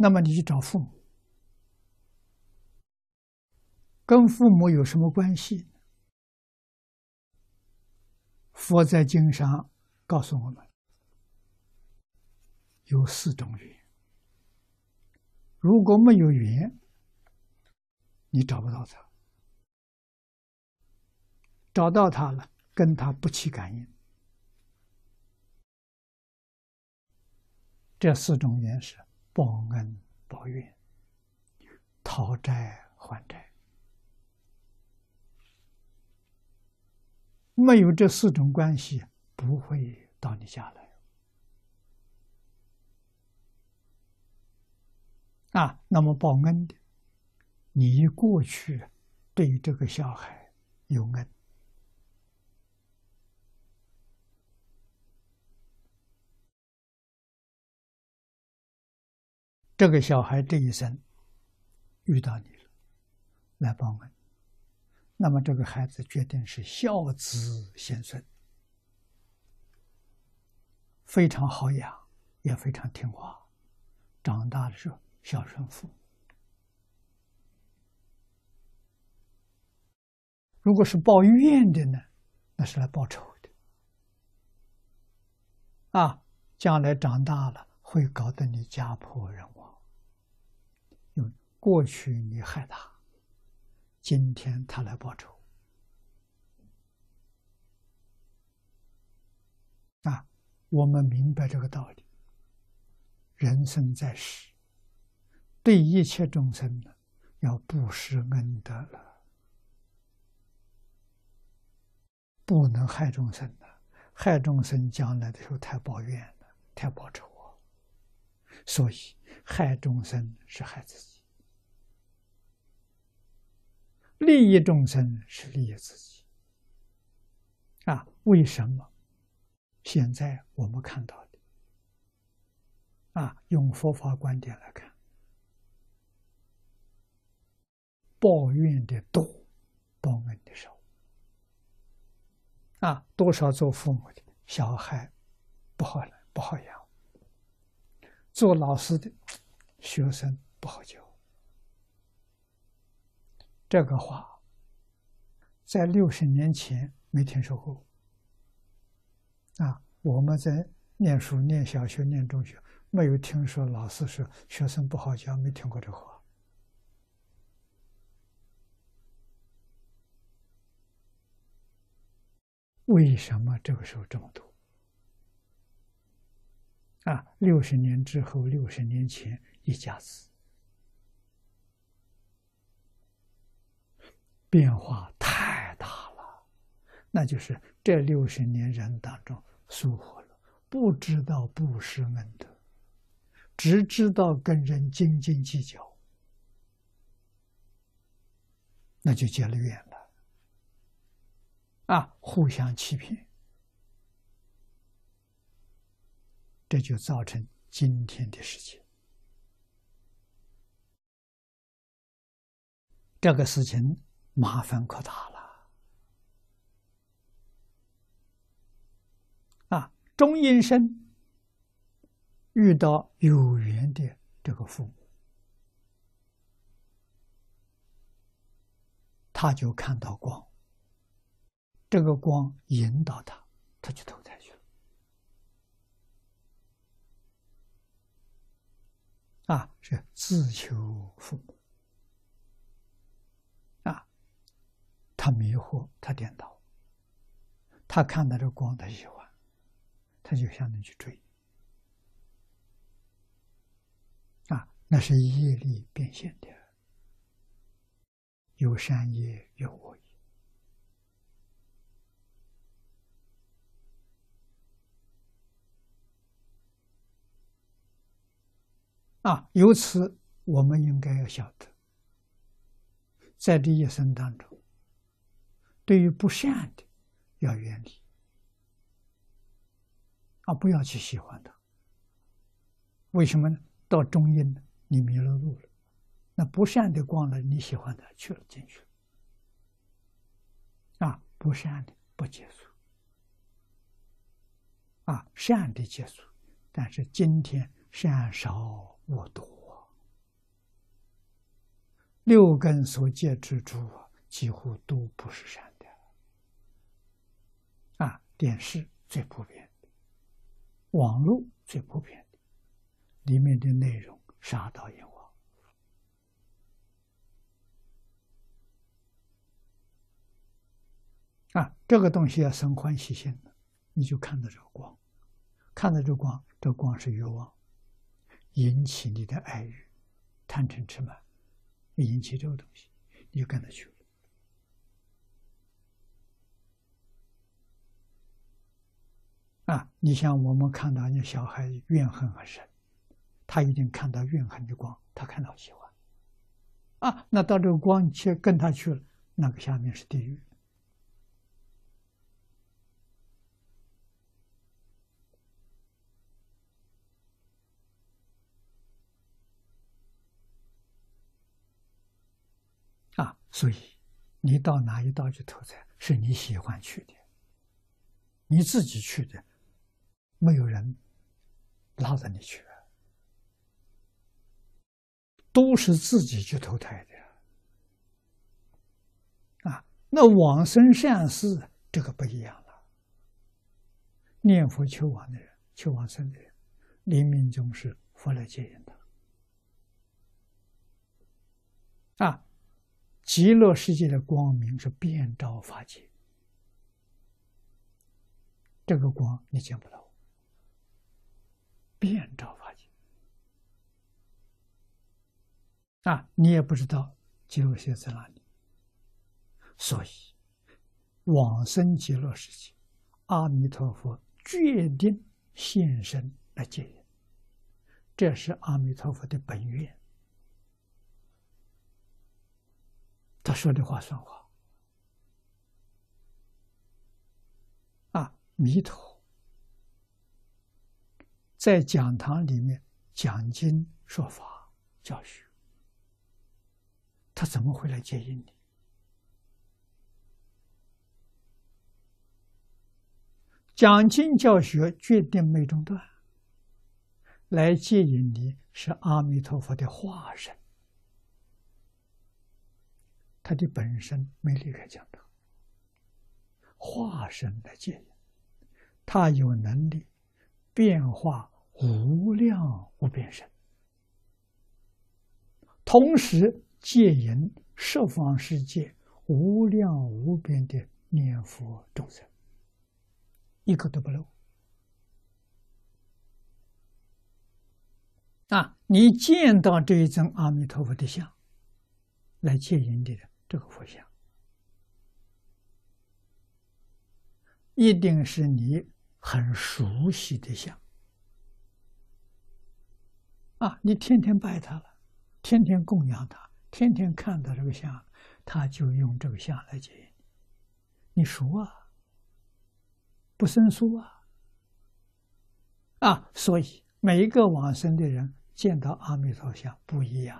那么你去找父母，跟父母有什么关系？佛在经上告诉我们，有四种缘。如果没有缘，你找不到他；找到他了，跟他不起感应。这四种缘是报恩、报怨、讨债还债。没有这四种关系，不会到你家来。啊，那么报恩的，你过去对这个小孩有恩，这个小孩这一生遇到你了，来报恩。那么这个孩子决定是孝子贤孙，非常好养，也非常听话。长大的时候孝顺父母。如果是报怨的呢，那是来报仇的。啊，将来长大了会搞得你家破人亡，过去你害他。今天他来报仇啊！我们明白这个道理。人生在世，对一切众生呢，要布施恩德了，不能害众生的。害众生，将来的时候太抱怨了，太报仇啊！所以害众生是害自己。利益众生是利益自己啊？为什么？现在我们看到的啊，用佛法观点来看，抱怨的多，报恩的少啊。多少做父母的小孩不好不好养，做老师的学生不好教。这个话，在六十年前没听说过。啊，我们在念书、念小学、念中学，没有听说老师说学生不好教，没听过这话。为什么这个时候这么多？啊，六十年之后，六十年前一家子。变化太大了，那就是这六十年人当中疏忽了，不知道布施恩德，只知道跟人斤斤计较，那就结了怨了。啊，互相欺骗，这就造成今天的事情。这个事情。麻烦可大了啊！中阴身遇到有缘的这个父母，他就看到光，这个光引导他，他就投胎去了啊！是自求父母。他迷惑，他颠倒，他看到这光，他喜欢，他就向那去追，啊，那是业力变现的，有善业，有恶业，啊，由此我们应该要晓得，在这一生当中。对于不善的，要远离啊！不要去喜欢它。为什么呢？到中阴，你迷了路了。那不善的光了，你喜欢的去了进去了啊！不善的不接触啊，善的结束。但是今天善少恶多六根所见之诸几乎都不是善的。电视最普遍的，网络最普遍的，里面的内容杀盗淫妄。啊，这个东西要生欢喜心的，你就看到这个光，看到这光，这光是欲望，引起你的爱欲、贪嗔痴慢，引起这个东西，你就跟他去啊，你像我们看到那小孩怨恨很深，他一定看到怨恨的光，他看到喜欢。啊，那到这个光去跟他去了，那个下面是地狱。啊，所以你到哪一道去投胎，是你喜欢去的，你自己去的，没有人拉着你去，都是自己去投胎的。啊，那往生善事这个不一样了，念佛求往的人，求往生的人，临命终是佛来接引的。啊。极乐世界的光明是遍照法界，这个光你见不到，遍照法界啊，你也不知道极乐世界在哪里，所以往生极乐世界，阿弥陀佛决定现身来接引，这是阿弥陀佛的本愿。他说的话算话啊！弥陀在讲堂里面讲经说法教学，他怎么会来接引你？讲经教学决定没中断，来接引你是阿弥陀佛的化身。他的本身没离开讲堂，化身来接引，他有能力变化无量无边身，同时接引十方世界无量无边的念佛众生，一个都不漏。啊，你见到这一尊阿弥陀佛的像，来接引你的。这个佛像，一定是你很熟悉的像啊！你天天拜他了，天天供养他，天天看到这个像，他就用这个像来接引你。熟啊，不生疏啊！啊，所以每一个往生的人见到阿弥陀像不一样。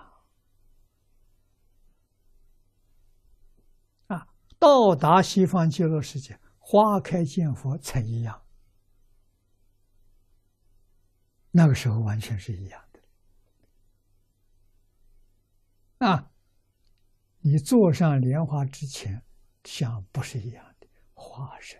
啊到达西方极乐世界，花开见佛才一样。那个时候完全是一样啊，你坐上莲花之前，像不是一样的化身。